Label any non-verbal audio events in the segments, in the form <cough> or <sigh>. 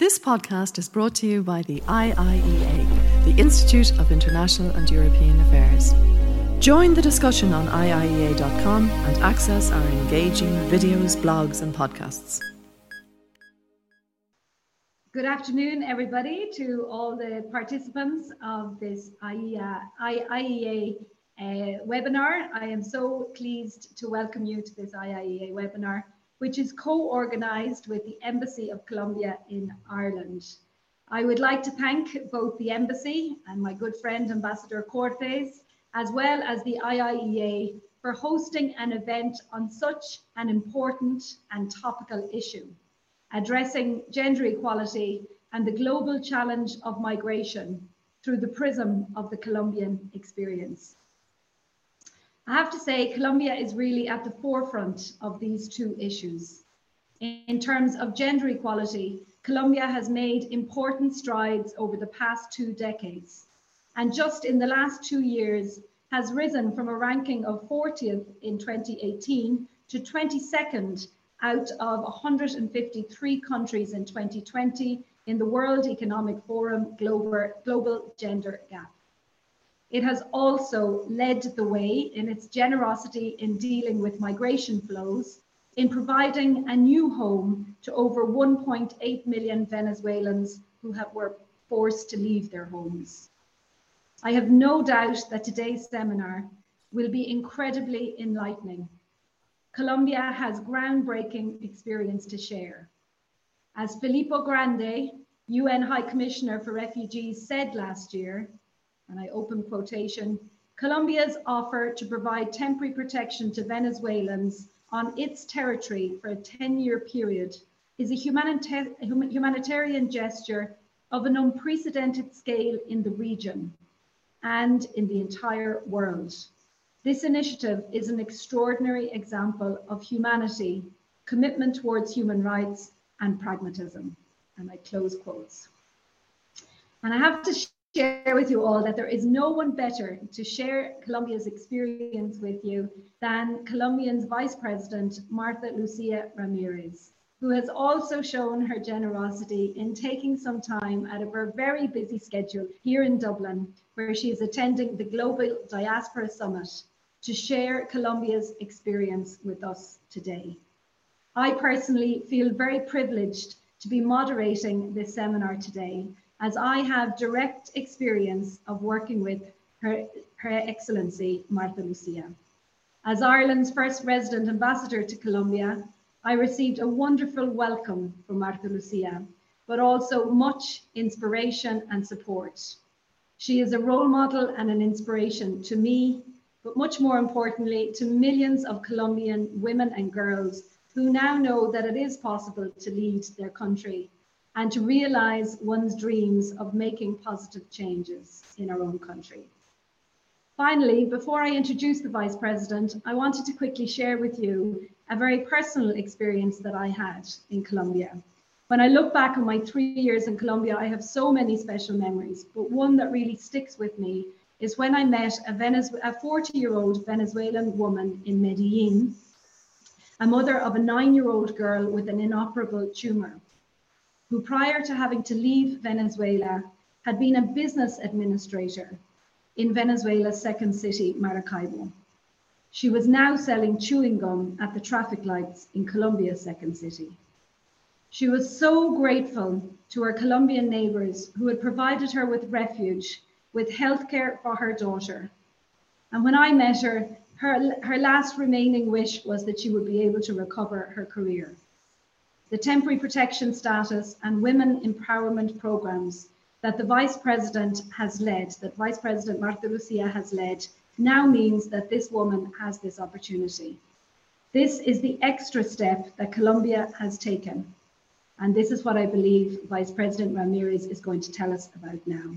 This podcast is brought to you by the IIEA, the Institute of International and European Affairs. Join the discussion on IIEA.com and access our engaging videos, blogs, and podcasts. Good afternoon, everybody, to all the participants of this IIEA, IIEA uh, webinar. I am so pleased to welcome you to this IIEA webinar which is co-organised with the Embassy of Colombia in Ireland. I would like to thank both the Embassy and my good friend Ambassador Cortes, as well as the IIEA for hosting an event on such an important and topical issue, addressing gender equality and the global challenge of migration through the prism of the Colombian experience. I have to say, Colombia is really at the forefront of these two issues. In terms of gender equality, Colombia has made important strides over the past two decades, and just in the last two years has risen from a ranking of 40th in 2018 to 22nd out of 153 countries in 2020 in the World Economic Forum Global, Gender Gap. It has also led the way in its generosity in dealing with migration flows, in providing a new home to over 1.8 million Venezuelans who have, were forced to leave their homes. I have no doubt that today's seminar will be incredibly enlightening. Colombia has groundbreaking experience to share. As Filippo Grandi, UN High Commissioner for Refugees, said last year, and I open quotation, Colombia's offer to provide temporary protection to Venezuelans on its territory for a 10-year period is a humanita humanitarian gesture of an unprecedented scale in the region and in the entire world. This initiative is an extraordinary example of humanity, commitment towards human rights, and pragmatism. And I close quotes. And I have to share with you all that there is no one better to share Colombia's experience with you than Colombian's Vice President, Martha Lucia Ramirez, who has also shown her generosity in taking some time out of her very busy schedule here in Dublin, where she is attending the Global Diaspora Summit to share Colombia's experience with us today. I personally feel very privileged to be moderating this seminar today as I have direct experience of working with Her, Her Excellency Martha Lucia. As Ireland's first resident ambassador to Colombia, I received a wonderful welcome from Martha Lucia, but also much inspiration and support. She is a role model and an inspiration to me, but much more importantly, to millions of Colombian women and girls who now know that it is possible to lead their country and to realize one's dreams of making positive changes in our own country. Finally, before I introduce the Vice President, I wanted to quickly share with you a very personal experience that I had in Colombia. When I look back on my three years in Colombia, I have so many special memories, but one that really sticks with me is when I met a, Venez- a 40 year old Venezuelan woman in Medellin, a mother of a nine year old girl with an inoperable tumor who prior to having to leave Venezuela had been a business administrator in Venezuela's second city, Maracaibo. She was now selling chewing gum at the traffic lights in Colombia's second city. She was so grateful to her Colombian neighbors who had provided her with refuge, with healthcare for her daughter. And when I met her, her, her last remaining wish was that she would be able to recover her career the temporary protection status and women empowerment programs that the Vice President has led, that Vice President Marta Lucia has led, now means that this woman has this opportunity. This is the extra step that Colombia has taken. And this is what I believe Vice President Ramirez is going to tell us about now.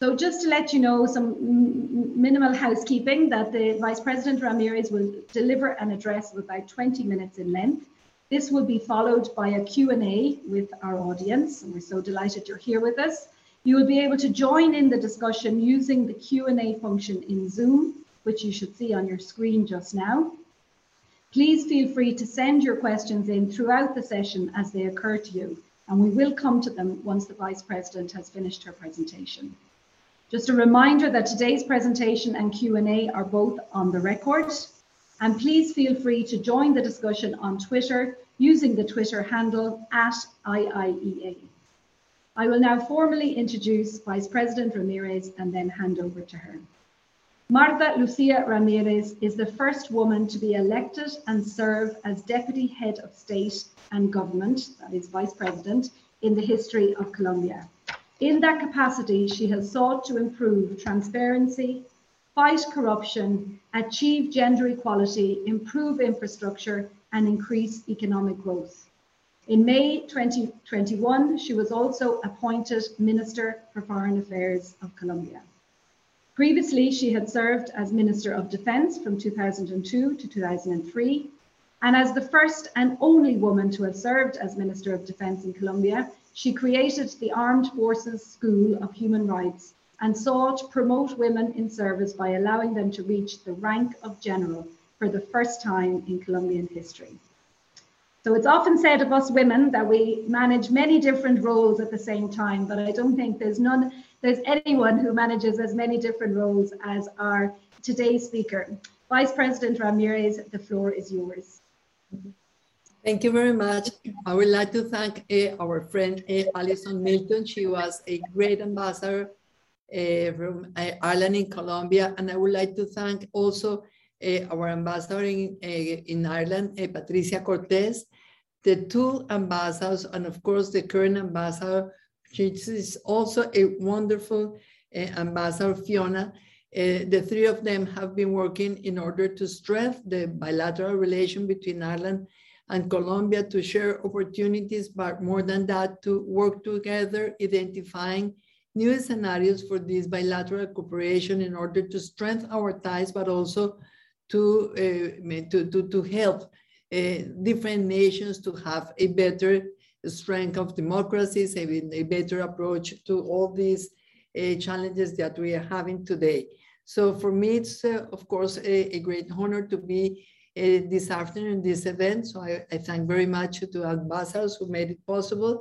So just to let you know some minimal housekeeping that the Vice President Ramirez will deliver an address of about 20 minutes in length. This will be followed by a Q&A with our audience, and we're so delighted you're here with us. You will be able to join in the discussion using the Q&A function in Zoom, which you should see on your screen just now. Please feel free to send your questions in throughout the session as they occur to you. and we will come to them once the Vice President has finished her presentation. Just a reminder that today's presentation and Q&A are both on the record, and please feel free to join the discussion on Twitter using the Twitter handle at IIEA. I will now formally introduce Vice President Ramirez and then hand over to her. Marta Lucia Ramirez is the first woman to be elected and serve as Deputy Head of State and Government, that is Vice President, in the history of Colombia. In that capacity, she has sought to improve transparency, fight corruption, achieve gender equality, improve infrastructure, and increase economic growth. In May 2021, she was also appointed Minister for Foreign Affairs of Colombia. Previously, she had served as Minister of Defense from 2002 to 2003, and as the first and only woman to have served as Minister of Defense in Colombia, she created the Armed Forces School of Human Rights and sought to promote women in service by allowing them to reach the rank of general for the first time in Colombian history. So it's often said of us women that we manage many different roles at the same time, but I don't think there's none there's anyone who manages as many different roles as our today's speaker. Vice President Ramirez, the floor is yours. Thank you very much. I would like to thank uh, our friend uh, Alison Milton. She was a great ambassador Eh, from Ireland eh, in Colombia. And I would like to thank also eh, our ambassador in, in Ireland, Patricia Cortez, the two ambassadors, and of course the current ambassador she is also a wonderful uh, ambassador, Fiona. Uh, the three of them have been working in order to strengthen the bilateral relation between Ireland and Colombia to share opportunities, but more than that, to work together, identifying new scenarios for this bilateral cooperation in order to strengthen our ties, but also to, uh, to, to, to help uh, different nations to have a better strength of democracies, a, a better approach to all these uh, challenges that we are having today. So for me, it's uh, of course a, a, great honor to be uh, this afternoon in this event. So I, I, thank very much to ambassadors who made it possible.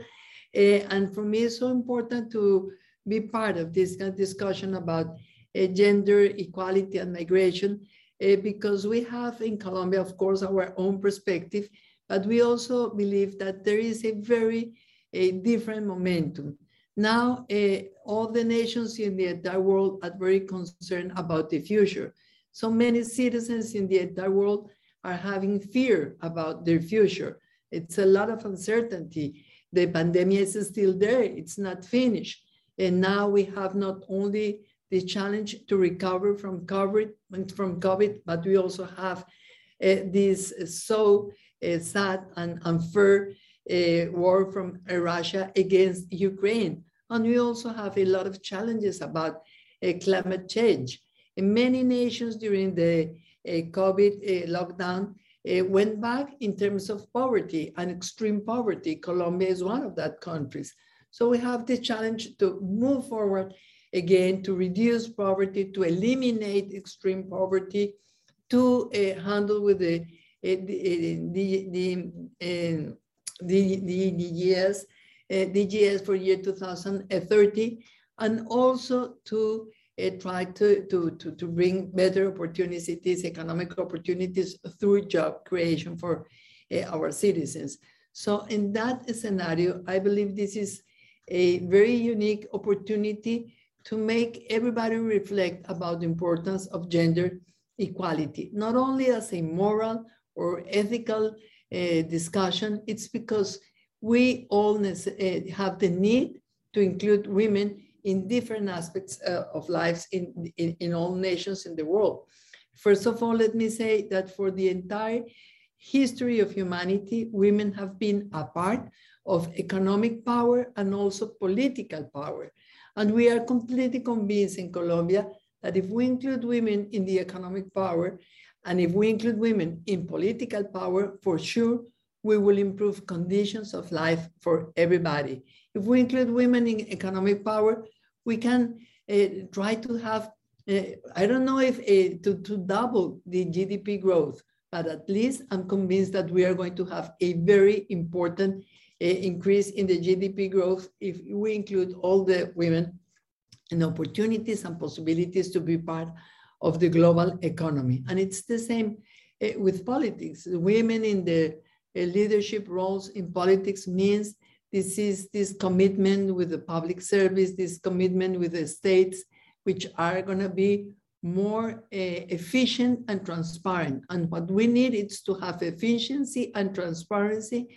Uh, and for me, it's so important to be part of this discussion about uh, gender equality and migration uh, because we have in Colombia, of course, our own perspective, but we also believe that there is a very a different momentum. Now, uh, all the nations in the entire world are very concerned about the future. So many citizens in the entire world are having fear about their future. It's a lot of uncertainty. The pandemic is still there, it's not finished. And now we have not only the challenge to recover from COVID, from COVID but we also have uh, this so uh, sad and unfair uh, war from Russia against Ukraine. And we also have a lot of challenges about climate change. And many nations during the COVID lockdown went back in terms of poverty and extreme poverty. Colombia is one of that countries. So we have the challenge to move forward again to reduce poverty, to eliminate extreme poverty, to uh, handle with the the, the, the, the, the DGS, DGS for year 2030, and also to uh, try to, to, to, to bring better opportunities, economic opportunities through job creation for uh, our citizens. So in that scenario, I believe this is a very unique opportunity to make everybody reflect about the importance of gender equality, not only as a moral or ethical uh, discussion, it's because we all uh, have the need to include women in different aspects uh, of lives in, in, in all nations in the world. First of all, let me say that for the entire history of humanity, women have been a part of economic power and also political power. And we are completely convinced in Colombia that if we include women in the economic power, and if we include women in political power, for sure, we will improve conditions of life for everybody. If we include women in economic power, we can uh, try to have, uh, I don't know if uh, to, to double the GDP growth, but at least I'm convinced that we are going to have a very important increase in the GDP growth if we include all the women and opportunities and possibilities to be part of the global economy. And it's the same uh, with politics. Women in the uh, leadership roles in politics means this is this commitment with the public service, this commitment with the states, which are going to be more uh, efficient and transparent. And what we need is to have efficiency and transparency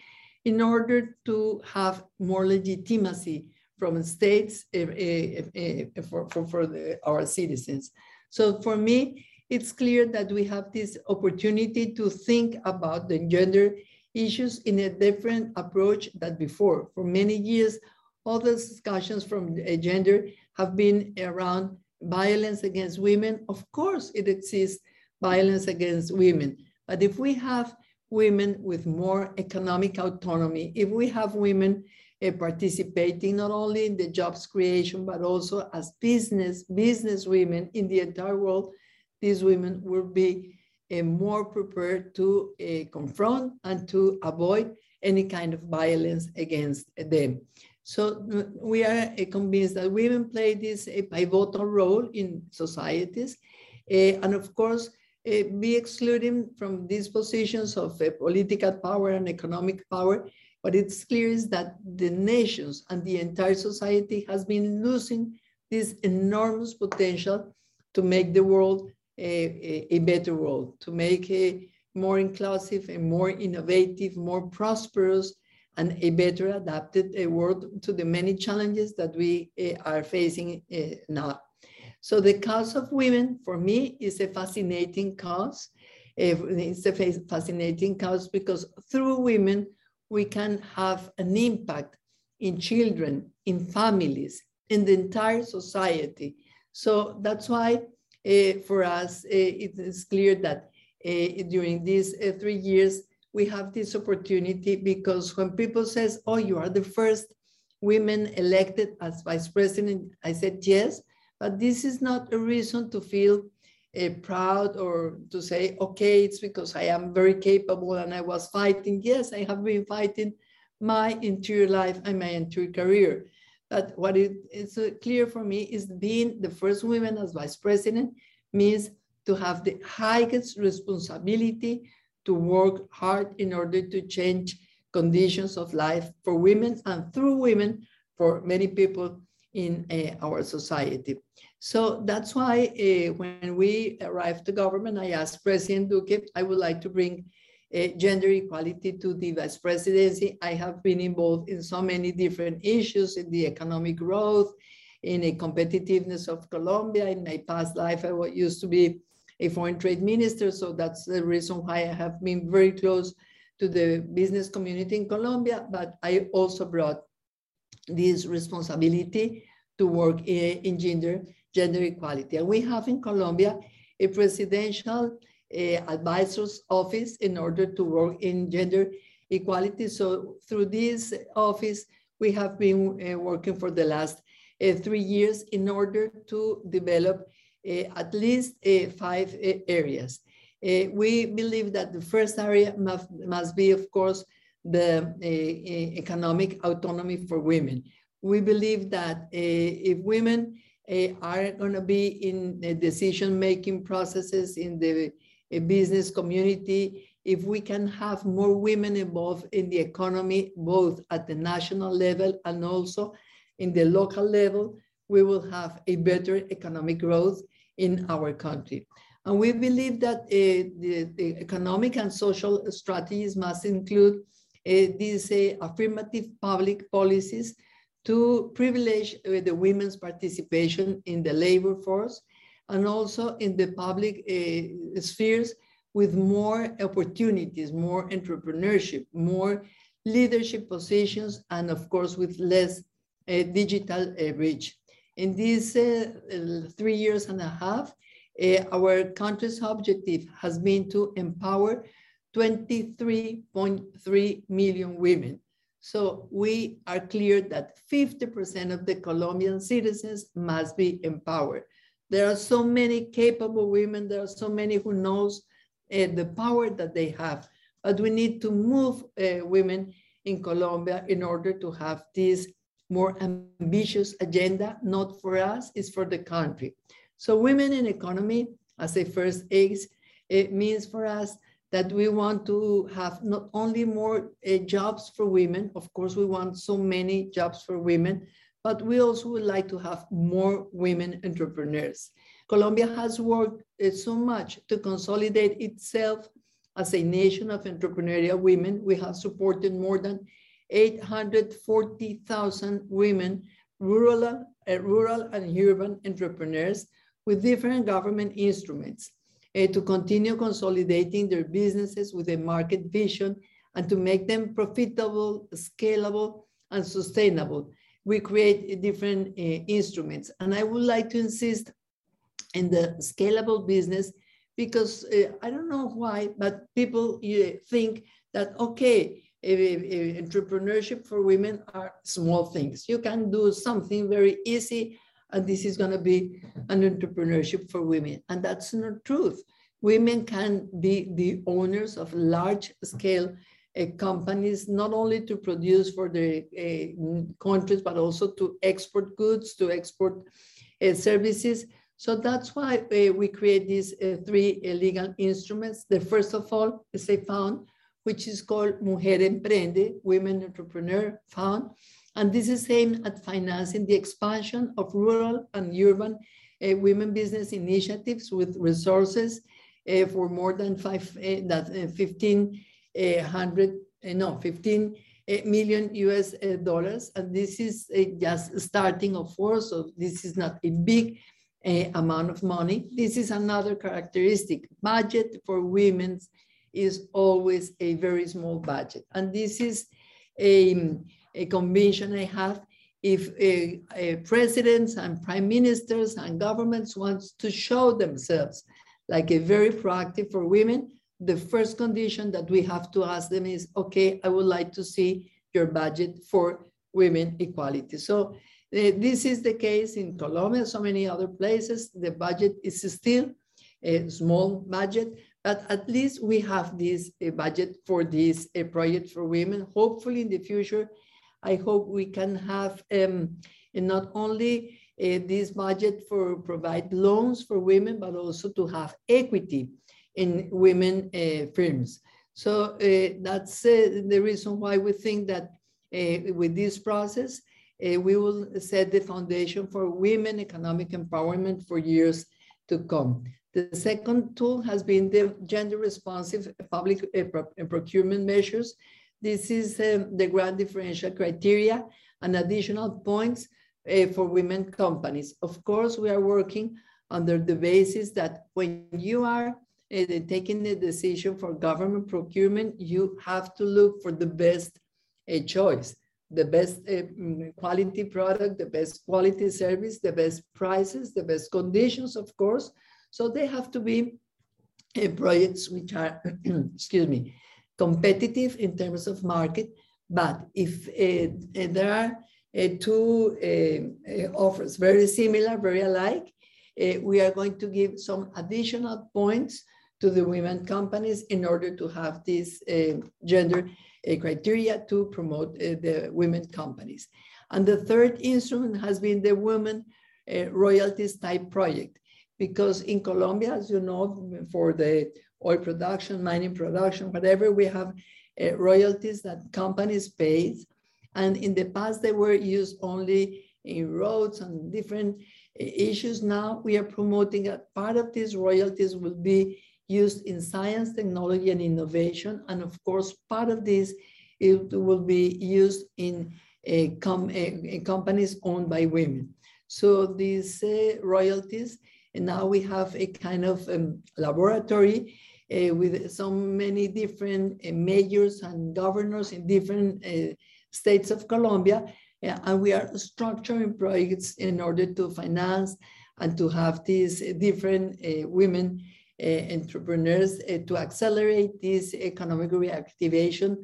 in order to have more legitimacy from states uh, uh, for, for, for the, our citizens. So for me, it's clear that we have this opportunity to think about the gender issues in a different approach than before. For many years, all the discussions from gender have been around violence against women. Of course, it exists violence against women. But if we have women with more economic autonomy, if we have women uh, participating not only in the jobs creation, but also as business, business women in the entire world, these women will be uh, more prepared to uh, confront and to avoid any kind of violence against them. So we are convinced that women play this pivotal role in societies. and of course, be excluded from these positions of political power and economic power. But it's clear is that the nations and the entire society has been losing this enormous potential to make the world a, a, better world, to make a more inclusive and more innovative, more prosperous, and a better adapted uh, world to the many challenges that we uh, are facing uh, now. So the cause of women, for me, is a fascinating cause. It's a fascinating cause because through women, we can have an impact in children, in families, in the entire society. So that's why uh, for us, uh, it is clear that uh, during these three years, we have this opportunity because when people says, oh, you are the first women elected as vice president, I said, yes, but this is not a reason to feel uh, proud or to say, okay, it's because I am very capable and I was fighting. Yes, I have been fighting my entire life and my entire career. But what it is clear for me is being the first woman as vice president means to have the highest responsibility to work hard in order to change conditions of life for women and through women for many people in uh, our society. So that's why uh, when we arrived to government, I asked President Duque, I would like to bring uh, gender equality to the vice presidency. I have been involved in so many different issues in the economic growth, in the competitiveness of Colombia. In my past life, I used to be a foreign trade minister. So that's the reason why I have been very close to the business community in Colombia, but I also brought this responsibility to work in, gender, gender equality. And we have in Colombia a presidential uh, advisor's office in order to work in gender equality. So through this office, we have been uh, working for the last uh, three years in order to develop at least five areas. we believe that the first area must, must be, of course, the eh, eh, economic autonomy for women. We believe that eh, if women are going to be in decision-making processes in the business community, if we can have more women involved in the economy, both at the national level and also in the local level, we will have a better economic growth in our country. And we believe that uh, the, the, economic and social strategies must include these uh, affirmative public policies to privilege uh, the women's participation in the labor force and also in the public uh, spheres with more opportunities, more entrepreneurship, more leadership positions, and of course with less uh, digital reach. In these uh, three years and a half, uh, our country's objective has been to empower 23.3 million women. So we are clear that 50% of the Colombian citizens must be empowered. There are so many capable women, there are so many who knows uh, the power that they have, but we need to move uh, women in Colombia in order to have this more ambitious agenda, not for us, it's for the country. So women in economy as a first ace, it means for us that we want to have not only more uh, jobs for women, of course we want so many jobs for women, but we also would like to have more women entrepreneurs. Colombia has worked uh, so much to consolidate itself as a nation of entrepreneurial women. We have supported more than 840,000 women, rural, uh, rural and urban entrepreneurs with different government instruments uh, to continue consolidating their businesses with a market vision and to make them profitable, scalable, and sustainable. We create different uh, instruments. And I would like to insist in the scalable business because uh, I don't know why, but people think that, okay, entrepreneurship for women are small things. You can do something very easy and this is going to be an entrepreneurship for women. And that's not truth. Women can be the owners of large scale uh, companies, not only to produce for the uh, countries, but also to export goods, to export uh, services. So that's why we create these three legal instruments. The first of all is a fund, which is called Mujer Emprende, Women Entrepreneur Fund. And this is aimed at financing the expansion of rural and urban uh, women business initiatives with resources uh, for more than five, uh, that uh, 1500, uh, no, 15 uh, million US dollars. And this is just starting, of course, so this is not a big amount of money. This is another characteristic. Budget for women is always a very small budget. And this is a, a convention I have, if presidents and prime ministers and governments want to show themselves like a very proactive for women, the first condition that we have to ask them is, okay, I would like to see your budget for women equality. So uh, this is the case in Colombia, so many other places. The budget is still a small budget, but at least we have this uh, budget for this uh, project for women. Hopefully in the future, I hope we can have um, not only uh, this budget for provide loans for women, but also to have equity in women uh, firms. So uh, that's uh, the reason why we think that uh, with this process, uh, we will set the foundation for women economic empowerment for years to come. The second tool has been the gender responsive public procurement measures this is um, the grand differential criteria and additional points uh, for women companies. Of course, we are working under the basis that when you are uh, taking the decision for government procurement, you have to look for the best uh, choice, the best uh, mm, quality product, the best quality service, the best prices, the best conditions, of course. So they have to be uh, projects which are, <clears throat> excuse me, competitive in terms of market. But if uh, uh there are uh, two uh, uh, offers very similar, very alike, uh, we are going to give some additional points to the women companies in order to have this gender criteria to promote the women companies. And the third instrument has been the women royalties type project because in Colombia, as you know, for the oil production, mining production, whatever, we have uh, royalties that companies pay. And in the past, they were used only in roads and different uh, issues. Now we are promoting that part of these royalties will be used in science, technology, and innovation. And of course, part of this it will be used in uh, com uh, companies owned by women. So these uh, royalties, and now we have a kind of um, laboratory uh, with so many different uh, mayors and governors in different uh, states of Colombia. and we are structuring projects in order to finance and to have these different women entrepreneurs to accelerate this economic reactivation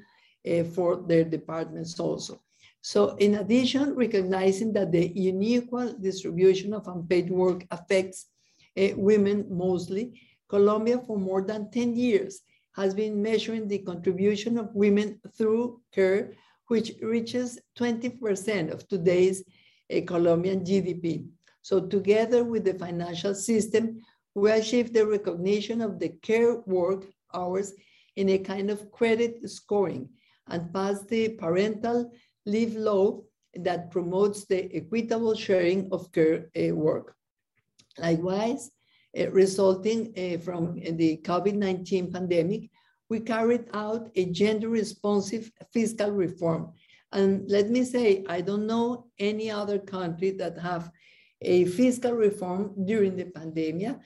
for their departments also. So in addition, recognizing that the unequal distribution of unpaid work affects uh, women mostly, Colombia for more than 10 years has been measuring the contribution of women through care which reaches 20% of today's uh, Colombian GDP. So together with the financial system, we achieve the recognition of the care work hours in a kind of credit scoring and pass the parental leave law that promotes the equitable sharing of care uh, work. Likewise, resulting uh, from the COVID-19 pandemic, we carried out a gender responsive fiscal reform. And let me say, I don't know any other country that have a fiscal reform during the pandemic.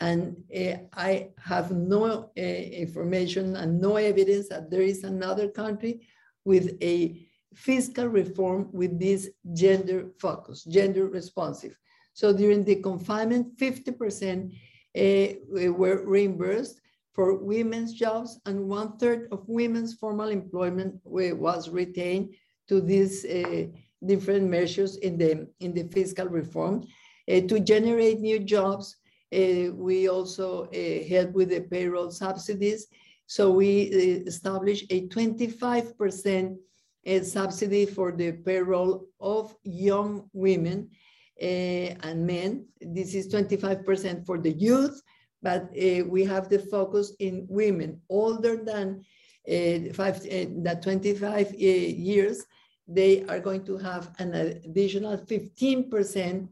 And uh, I have no uh, information and no evidence that there is another country with a fiscal reform with this gender focus, gender responsive. So during the confinement, 50% uh, were reimbursed for women's jobs and one third of women's formal employment was retained to these uh, different measures in the, in the fiscal reform. Uh, to generate new jobs, we also help with the payroll subsidies. So we established a 25% uh, subsidy for the payroll of young women and men. This is 25% for the youth, but uh, we have the focus in women older than uh, five, uh, that 25 uh, years, they are going to have an additional 15%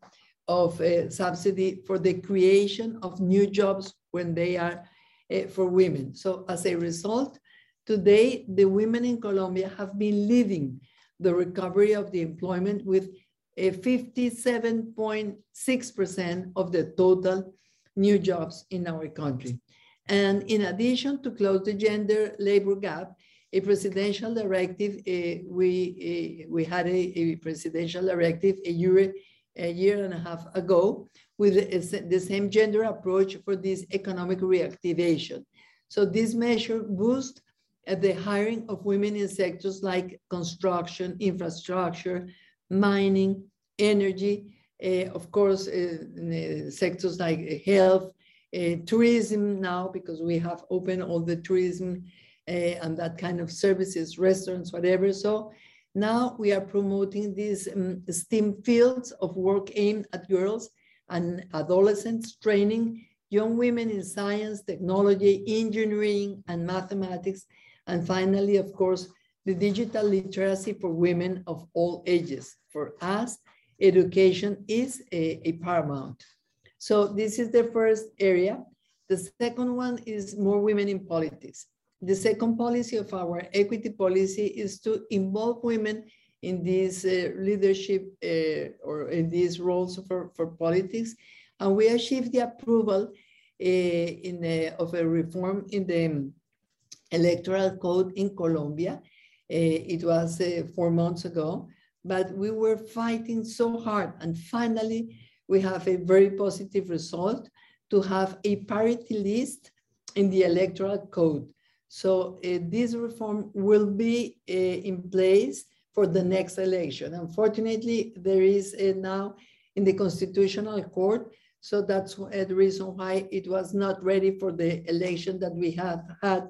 of uh, subsidy for the creation of new jobs when they are uh, for women. So as a result, today the women in Colombia have been leading the recovery of the employment with 57.6% of the total new jobs in our country. And in addition to close the gender labor gap, a presidential directive, uh, we, uh, we had a, a, presidential directive a year, a year and a half ago with the same gender approach for this economic reactivation. So this measure boosts uh, the hiring of women in sectors like construction, infrastructure, mining, energy, uh, of course, uh, sectors like health, uh, tourism now, because we have opened all the tourism and that kind of services, restaurants, whatever. So now we are promoting these um, STEAM fields of work aimed at girls and adolescents, training young women in science, technology, engineering, and mathematics. And finally, of course, the digital literacy for women of all ages. For us, education is a, a paramount. So this is the first area. The second one is more women in politics. The second policy of our equity policy is to involve women in these uh, leadership uh, or in these roles for, for politics. And we achieved the approval uh, in a, of a reform in the electoral code in Colombia. Uh, it was uh, four months ago but we were fighting so hard. And finally, we have a very positive result to have a parity list in the electoral code. So uh, this reform will be uh, in place for the next election. Unfortunately, there is uh, now in the Constitutional Court, so that's the reason why it was not ready for the election that we have had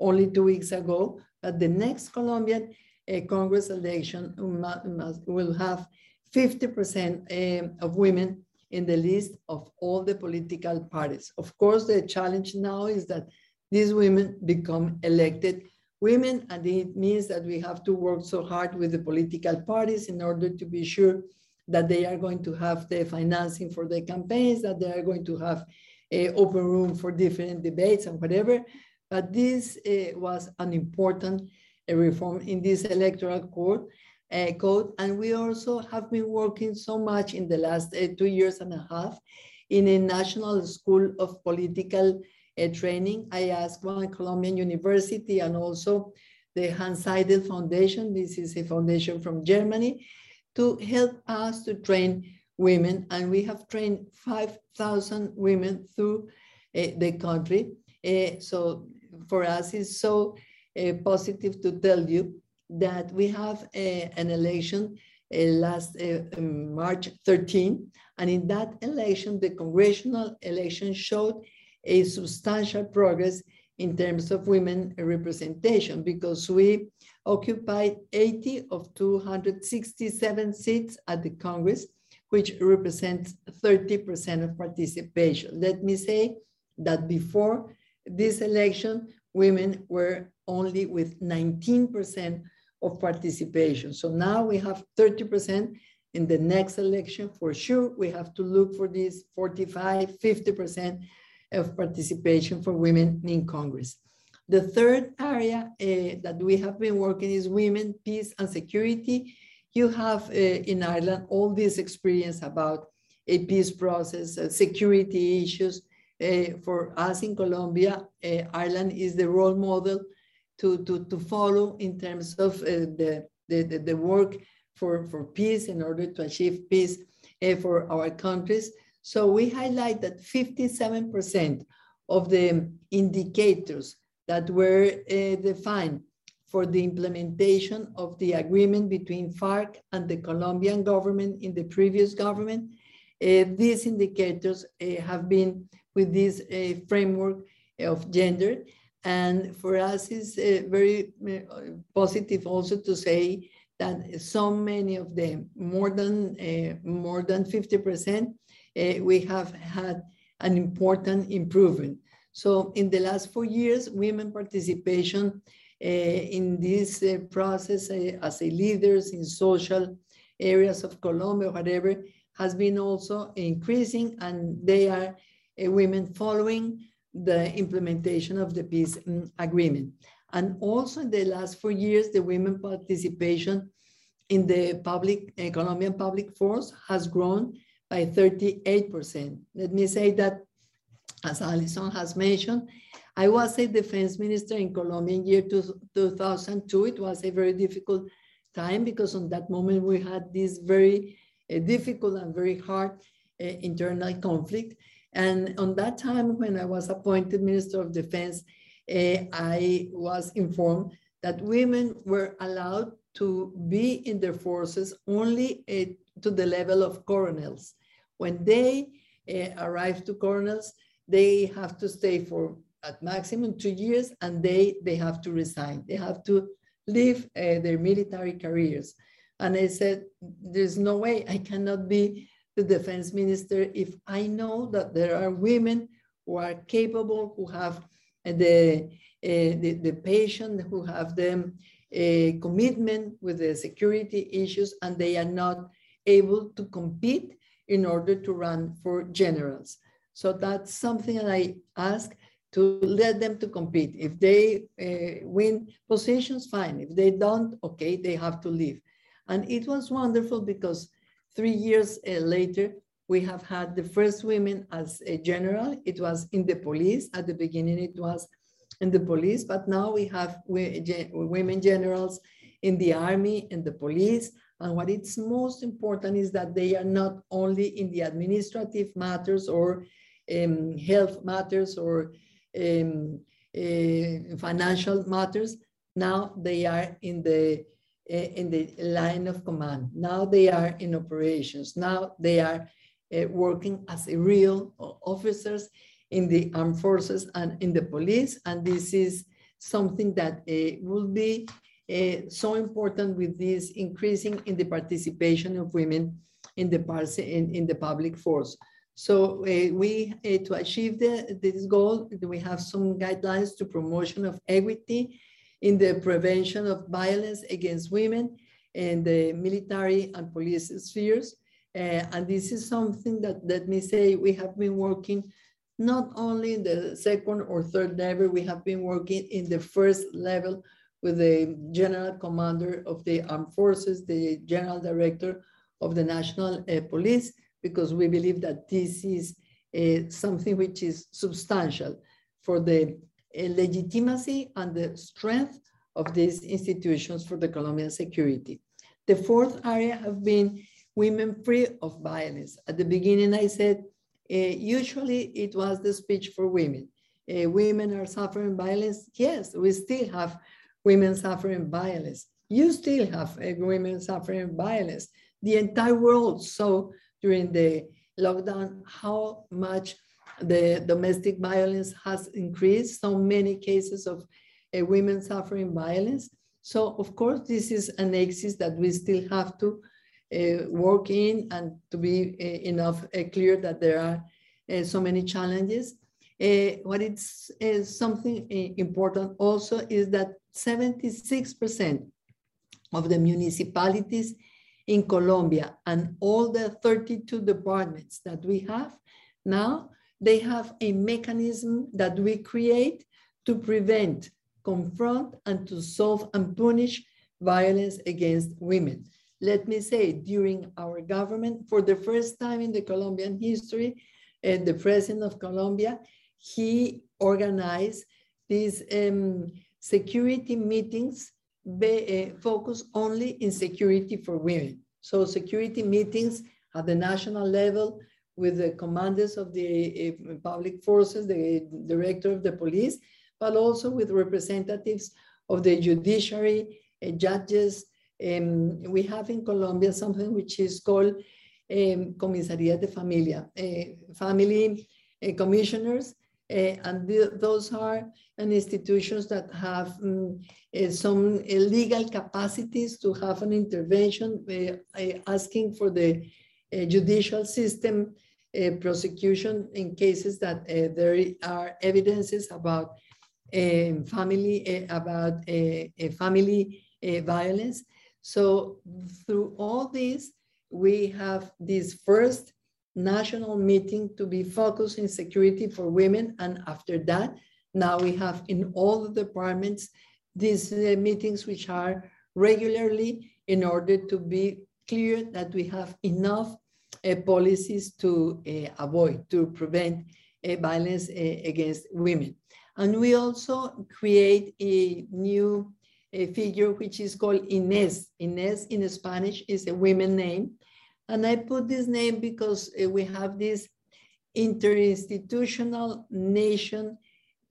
only two weeks ago. But the next Colombian a Congress election will have 50% um, of women in the list of all the political parties. Of course, the challenge now is that these women become elected women, and it means that we have to work so hard with the political parties in order to be sure that they are going to have the financing for the campaigns, that they are going to have a open room for different debates and whatever. But this uh, was an important a reform in this electoral code, uh, code. And we also have been working so much in the last uh, two years and a half in a national school of political uh, training. I asked one Colombian university and also the Hanns Seidel Foundation, this is a foundation from Germany, to help us to train women. And we have trained 5,000 women through uh, the country. Uh, so for us, is so uh, positive to tell you that we have a, uh, an election uh, last uh, um, March 13, and in that election, the congressional election showed a substantial progress in terms of women representation because we occupied 80 of 267 seats at the Congress, which represents 30% of participation. Let me say that before this election, women were only with 19% of participation. So now we have 30% in the next election. For sure, we have to look for this 45, 50% of participation for women in Congress. The third area uh, that we have been working is women, peace and security. You have uh, in Ireland all this experience about a peace process, uh, security issues. For us in Colombia, Ireland is the role model to, to, to follow in terms of the, the, the work for, for peace in order to achieve peace for our countries. So we highlight that 57% of the indicators that were uh, defined for the implementation of the agreement between FARC and the Colombian government in the previous government, uh, these indicators uh, have been with this uh, framework of gender. And for us, it's uh, very uh, positive also to say that so many of them, more than more than 50%, uh, we have had an important improvement. So in the last four years, women participation uh, in this uh, process uh, as a leaders in social areas of Colombia, whatever, has been also increasing and they are women following the implementation of the peace um, agreement. And also in the last four years, the women participation in the public, uh, Colombian public force has grown by 38%. Let me say that, as Alison has mentioned, I was a defense minister in Colombia in year two, 2002. It was a very difficult time because on that moment we had this very uh, difficult and very hard uh, internal conflict. And on that time, when I was appointed Minister of Defense, uh, I was informed that women were allowed to be in their forces only uh, to the level of colonels. When they uh, arrive to colonels, they have to stay for at maximum two years and they, they have to resign. They have to leave uh, their military careers. And I said, there's no way I cannot be the defense minister if I know that there are women who are capable, who have the, uh, the, the patient, who have the a commitment with the security issues, and they are not able to compete in order to run for generals. So that's something that I ask to let them to compete. If they uh, win positions, fine. If they don't, okay, they have to leave. And it was wonderful because three years uh, later, we have had the first women as a general. It was in the police. At the beginning, it was in the police, but now we have women generals in the army, in the police, and what is most important is that they are not only in the administrative matters or um, health matters or um, uh, financial matters. Now they are in the in the line of command. Now they are in operations. Now they are uh, working as real officers in the armed forces and in the police. And this is something that uh, will be uh, so important with this increasing in the participation of women in the, in, in the public force. So we, to achieve the, this goal, we have some guidelines to promotion of equity in the prevention of violence against women in the military and police spheres. Uh, and this is something that, let me say, we have been working not only in the second or third level, we have been working in the first level with the general commander of the armed forces, the general director of the national uh, police, because we believe that this is uh, something which is substantial for the legitimacy and the strength of these institutions for the Colombian security. The fourth area have been women free of violence. At the beginning, I said, uh, usually it was the speech for women. Uh, women are suffering violence. Yes, we still have women suffering violence. You still have uh, women suffering violence. The entire world saw during the lockdown how much the domestic violence has increased, so many cases of uh, women suffering violence. So of course, this is an axis that we still have to uh, work in and to be uh, enough uh, clear that there are uh, so many challenges. Uh, what is something important also is that 76% of the municipalities in Colombia and all the 32 departments that we have now, they have a mechanism that we create to prevent, confront, and to solve and punish violence against women. Let me say, during our government, for the first time in the Colombian history, uh, the president of Colombia, he organized these um, security meetings be, uh, focus only in security for women. So security meetings at the national level with the commanders of the uh, public forces, the director of the police, but also with representatives of the judiciary, uh, judges. Um, we have in Colombia something which is called um, Comisaría de Familia, uh, family uh, commissioners, and the, those are institutions that have um, some legal capacities to have an intervention, asking for the judicial system prosecution in cases that there are evidences about um, family about family violence. So through all this, we have this first national meeting to be focused in security for women. And after that, now we have in all the departments these uh, meetings which are regularly in order to be clear that we have enough uh, policies to uh, avoid, to prevent uh, violence uh, against women. And we also create a new uh, figure which is called Inés. Inés in Spanish is a women name and I put this name because uh, we have this interinstitutional nation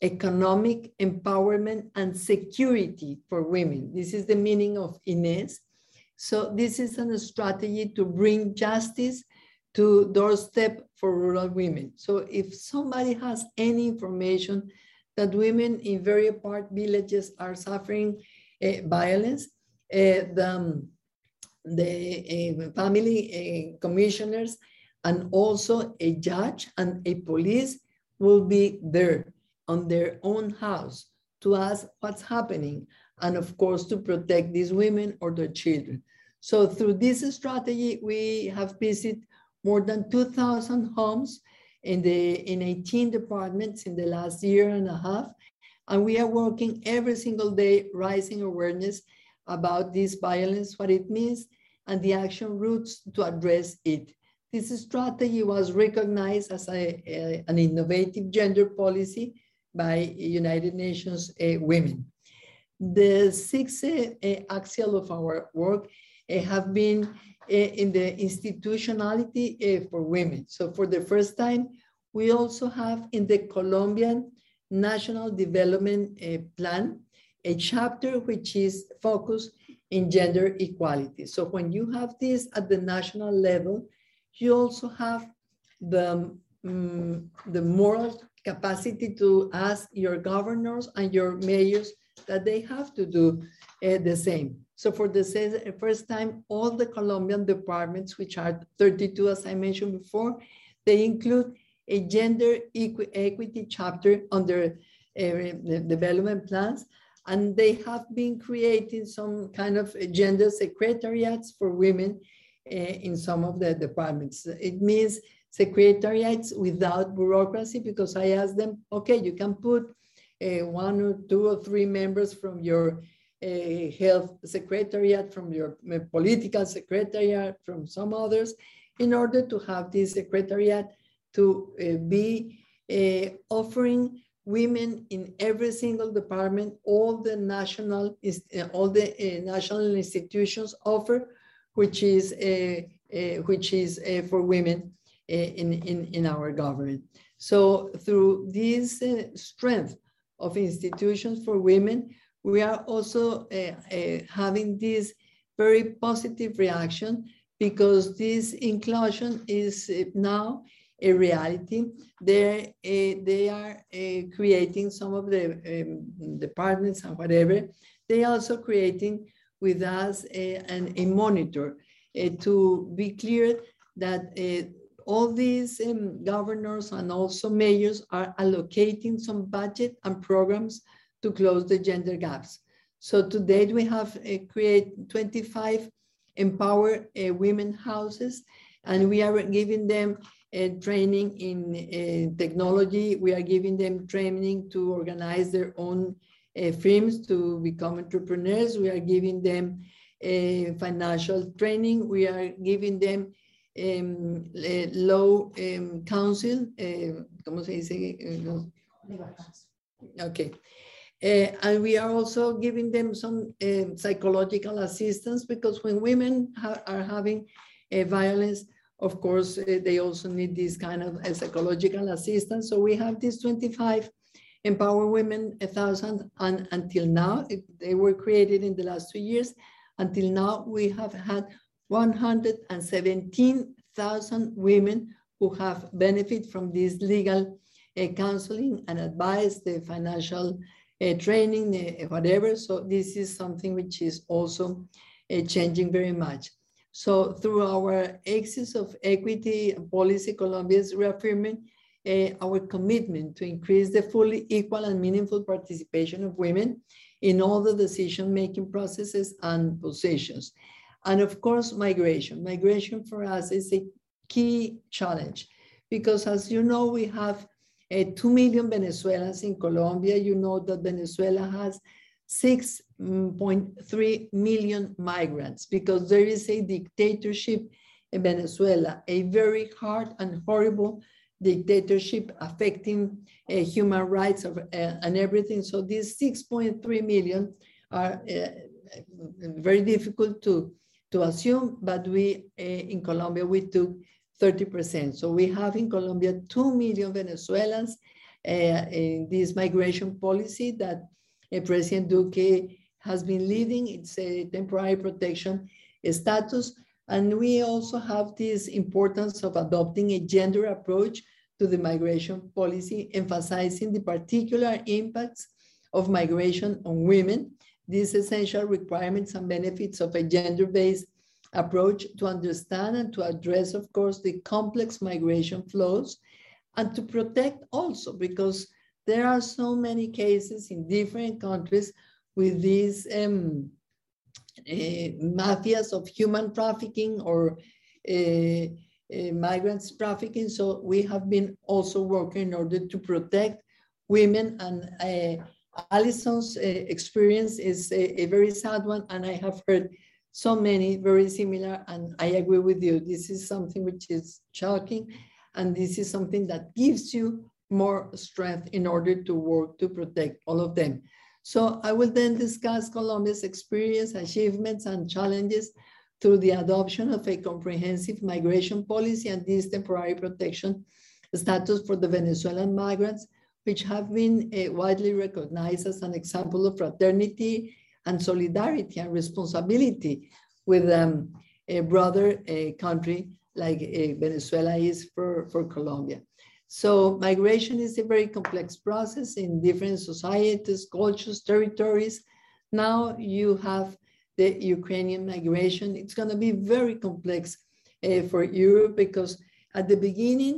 economic empowerment and security for women. This is the meaning of Inés. So this is a strategy to bring justice to doorstep for rural women. So if somebody has any information that women in very part villages are suffering uh, violence, uh, the, um, the uh, family commissioners and also a judge and a police will be there on their own house to ask what's happening and of course to protect these women or their children. So through this strategy, we have visited more than 2,000 homes in, the, in 18 departments in the last year and a half. And we are working every single day, raising awareness about this violence, what it means, and the action routes to address it. This strategy was recognized as a, a, an innovative gender policy by United Nations uh, Women. The six uh, uh, axial of our work uh, have been in the institutionality uh, for women. So for the first time, we also have in the Colombian National Development Plan, a chapter which is focused in gender equality. So when you have this at the national level, you also have the, um, the moral capacity to ask your governors and your mayors that they have to do uh, the same. So for the first time, all the Colombian departments, which are 32, as I mentioned before, they include a gender equi equity chapter under uh, development plans and they have been creating some kind of gender secretariats for women uh, in some of the departments. It means secretariats without bureaucracy because I asked them, okay, you can put uh, one or two or three members from your health secretariat, from your political secretariat, from some others, in order to have this secretariat to eh, be eh, offering women in every single department, all the national, uh, all the national institutions offer, which is, uh which is for women in, in, in our government. So through this strength of institutions for women, we are also having this very positive reaction because this inclusion is now a reality. They're, uh, they are uh, creating some of the um, departments and whatever. they are also creating with us a, an, a monitor uh, to be clear that uh, all these um, governors and also mayors are allocating some budget and programs to close the gender gaps. So to date, we have uh, created 25 empower uh, women houses, and we are giving them uh, training in uh, technology. We are giving them training to organize their own uh, firms to become entrepreneurs. We are giving them uh, financial training. We are giving them um, law um, counsel, uh, ¿cómo se dice? Okay. Uh, and we are also giving them some uh, psychological assistance because when women ha are having uh, violence, of course, uh, they also need this kind of uh, psychological assistance. So we have these 25 Empower Women, a thousand, and until now, it, they were created in the last two years. Until now, we have had 117,000 women who have benefit from this legal uh, counseling and advice, the financial training, whatever. So this is something which is also uh, changing very much. So through our axis of equity policy, Colombia is reaffirming uh, our commitment to increase the fully equal and meaningful participation of women in all the decision-making processes and positions. And of course, migration. Migration for us is a key challenge because as you know, we have uh, 2 million Venezuelans in Colombia. You know that Venezuela has 6.3 million migrants because there is a dictatorship in Venezuela, a very hard and horrible dictatorship affecting uh, human rights of, uh, and everything. So these 6.3 million are uh, very difficult to, to assume, but we in Colombia, we took 30%. So we have in Colombia 2 million Venezuelans uh, in this migration policy that uh, President Duque has been leading. It's a temporary protection status. And we also have this importance of adopting a gender approach to the migration policy, emphasizing the particular impacts of migration on women, these essential requirements and benefits of a gender-based approach to understand and to address, of course, the complex migration flows and to protect also because there are so many cases in different countries with these um, uh, mafias of human trafficking or uh, uh, migrants trafficking. So we have been also working in order to protect women and uh, Alison's uh, experience is a, a, very sad one and I have heard so many very similar and I agree with you. This is something which is shocking and this is something that gives you more strength in order to work to protect all of them. So I will then discuss Colombia's experience, achievements, and challenges through the adoption of a comprehensive migration policy and this temporary protection status for the Venezuelan migrants, which have been uh, widely recognized as an example of fraternity and solidarity and responsibility with um, a broader uh, country like uh, Venezuela is for, for Colombia. So migration is a very complex process in different societies, cultures, territories. Now you have the Ukrainian migration. It's going to be very complex uh, for Europe because at the beginning,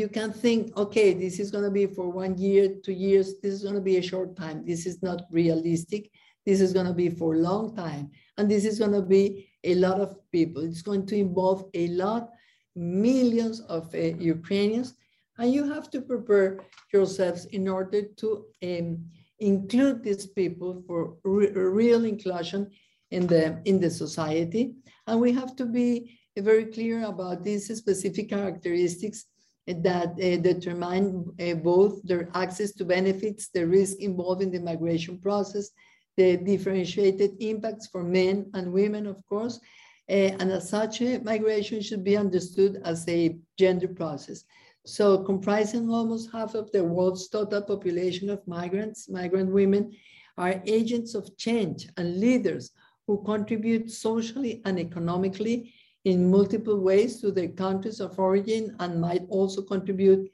you can think, okay, this is going to be for one year, two years. This is going to be a short time. This is not realistic. This is going to be for a long time. And this is going to be a lot of people. It's going to involve a lot, millions of uh, Ukrainians and you have to prepare yourselves in order to um, include these people for re real inclusion in the, in the society. And we have to be very clear about these specific characteristics that uh, determine uh, both their access to benefits, the risk involved in the migration process, the differentiated impacts for men and women, of course, uh, and as such, migration should be understood as a gender process. So comprising almost half of the world's total population of migrants, migrant women are agents of change and leaders who contribute socially and economically in multiple ways to their countries of origin and might also contribute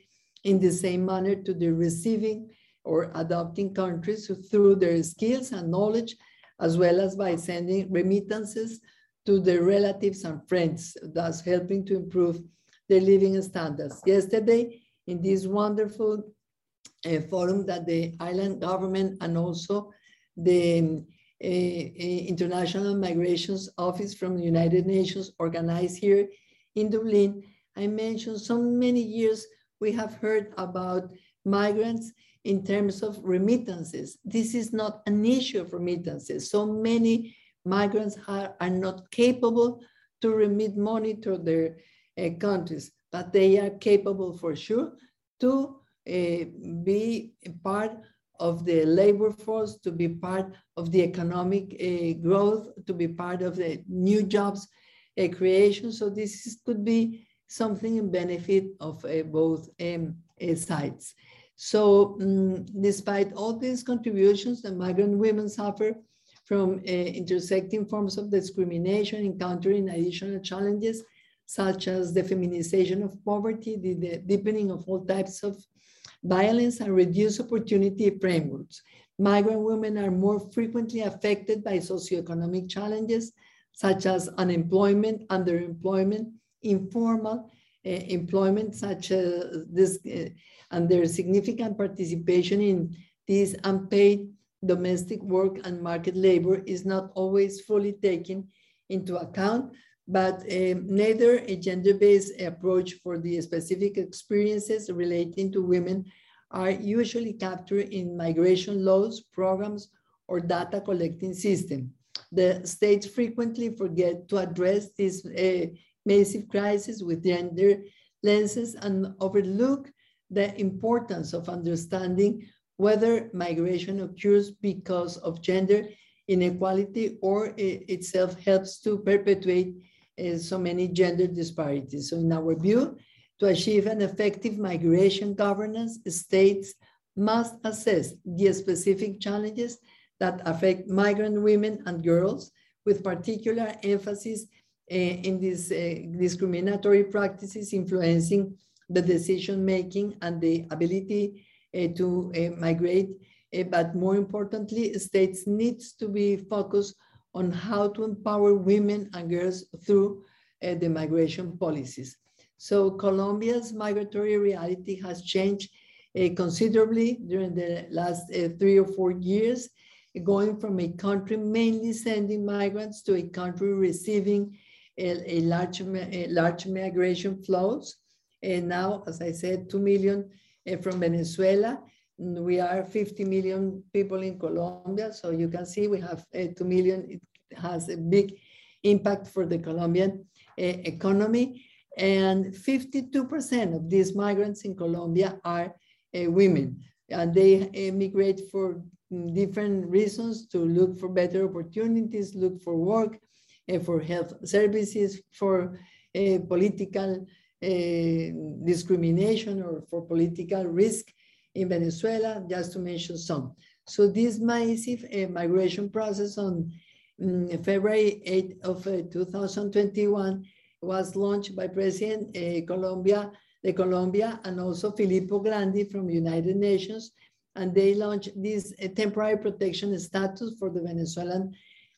in the same manner to the receiving or adopting countries through their skills and knowledge as well as by sending remittances to their relatives and friends, thus helping to improve their living standards. Yesterday, in this wonderful uh, forum that the Ireland government and also the uh, International Migrations Office from the United Nations organized here in Dublin, I mentioned so many years we have heard about migrants in terms of remittances. This is not an issue of remittances. So many migrants are, are not capable to remit money to their uh, countries, but they are capable for sure to uh, be part of the labor force, to be part of the economic uh, growth, to be part of the new jobs uh, creation. So this is, could be something in benefit of uh, both um, uh, sides. So um, despite all these contributions, the migrant women suffer from uh, intersecting forms of discrimination, encountering additional challenges such as the feminization of poverty, the, the deepening of all types of violence, and reduced opportunity frameworks. Migrant women are more frequently affected by socioeconomic challenges such as unemployment, underemployment, informal employment, such as this, and their significant participation in this unpaid domestic work and market labor is not always fully taken into account, but uh, neither a gender-based approach for the specific experiences relating to women are usually captured in migration laws, programs, or data collecting system. The states frequently forget to address this uh, massive crisis with gender lenses and overlook the importance of understanding whether migration occurs because of gender inequality or it itself helps to perpetuate uh, so many gender disparities. So in our view, to achieve an effective migration governance, states must assess the specific challenges that affect migrant women and girls with particular emphasis in these uh, discriminatory practices influencing the decision making and the ability uh, to uh, migrate. Uh, but more importantly, states needs to be focused on how to empower women and girls through the migration policies. So Colombia's migratory reality has changed considerably during the last three or four years, going from a country mainly sending migrants to a country receiving a, a large, a large migration flows. And now, as I said, 2 million uh, from Venezuela. We are 50 million people in Colombia. So you can see we have uh, 2 million. It has a big impact for the Colombian economy. And 52% of these migrants in Colombia are women. And they immigrate for different reasons to look for better opportunities, look for work, for health services, for uh, political uh, discrimination or for political risk in Venezuela, just to mention some. So this massive migration process on um, February 8 of uh, 2021 was launched by President Colombia, the Colombia and also Filippo Grandi from United Nations. And they launched this temporary protection status for the Venezuelan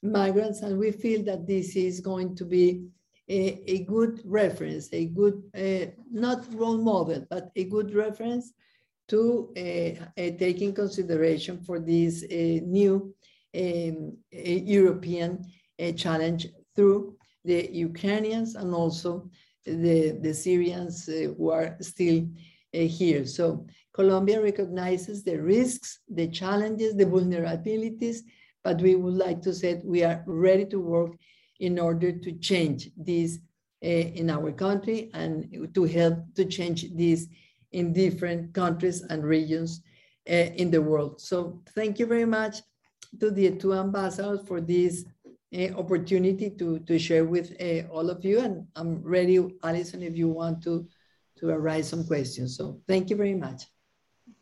migrants. And we feel that this is going to be a, a good reference, a good, uh, not role model, but a good reference to uh, uh, take consideration for this uh, new um, European challenge through the Ukrainians and also the, the Syrians uh, who are still uh, here. So Colombia recognizes the risks, the challenges, the vulnerabilities, but we would like to say we are ready to work in order to change this uh, in our country and to help to change this in different countries and regions uh, in the world. So thank you very much to the two ambassadors for this uh, opportunity to, to share with all of you. And I'm ready, Alison, if you want to, to arise some questions. So thank you very much.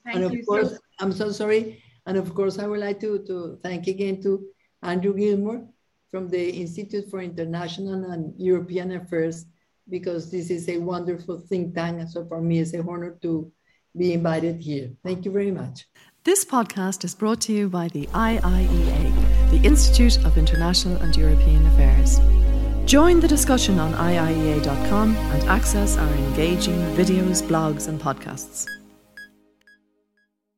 Thank and of you. course, I'm so sorry. And of course, I would like to, to thank again to Andrew Gilmore from the Institute for International and European Affairs because this is a wonderful think tank. And so for me, it's a honor to be invited here. Thank you very much. This podcast is brought to you by the IIEA, the Institute of International and European Affairs. Join the discussion on IIEA.com and access our engaging videos, blogs, and podcasts.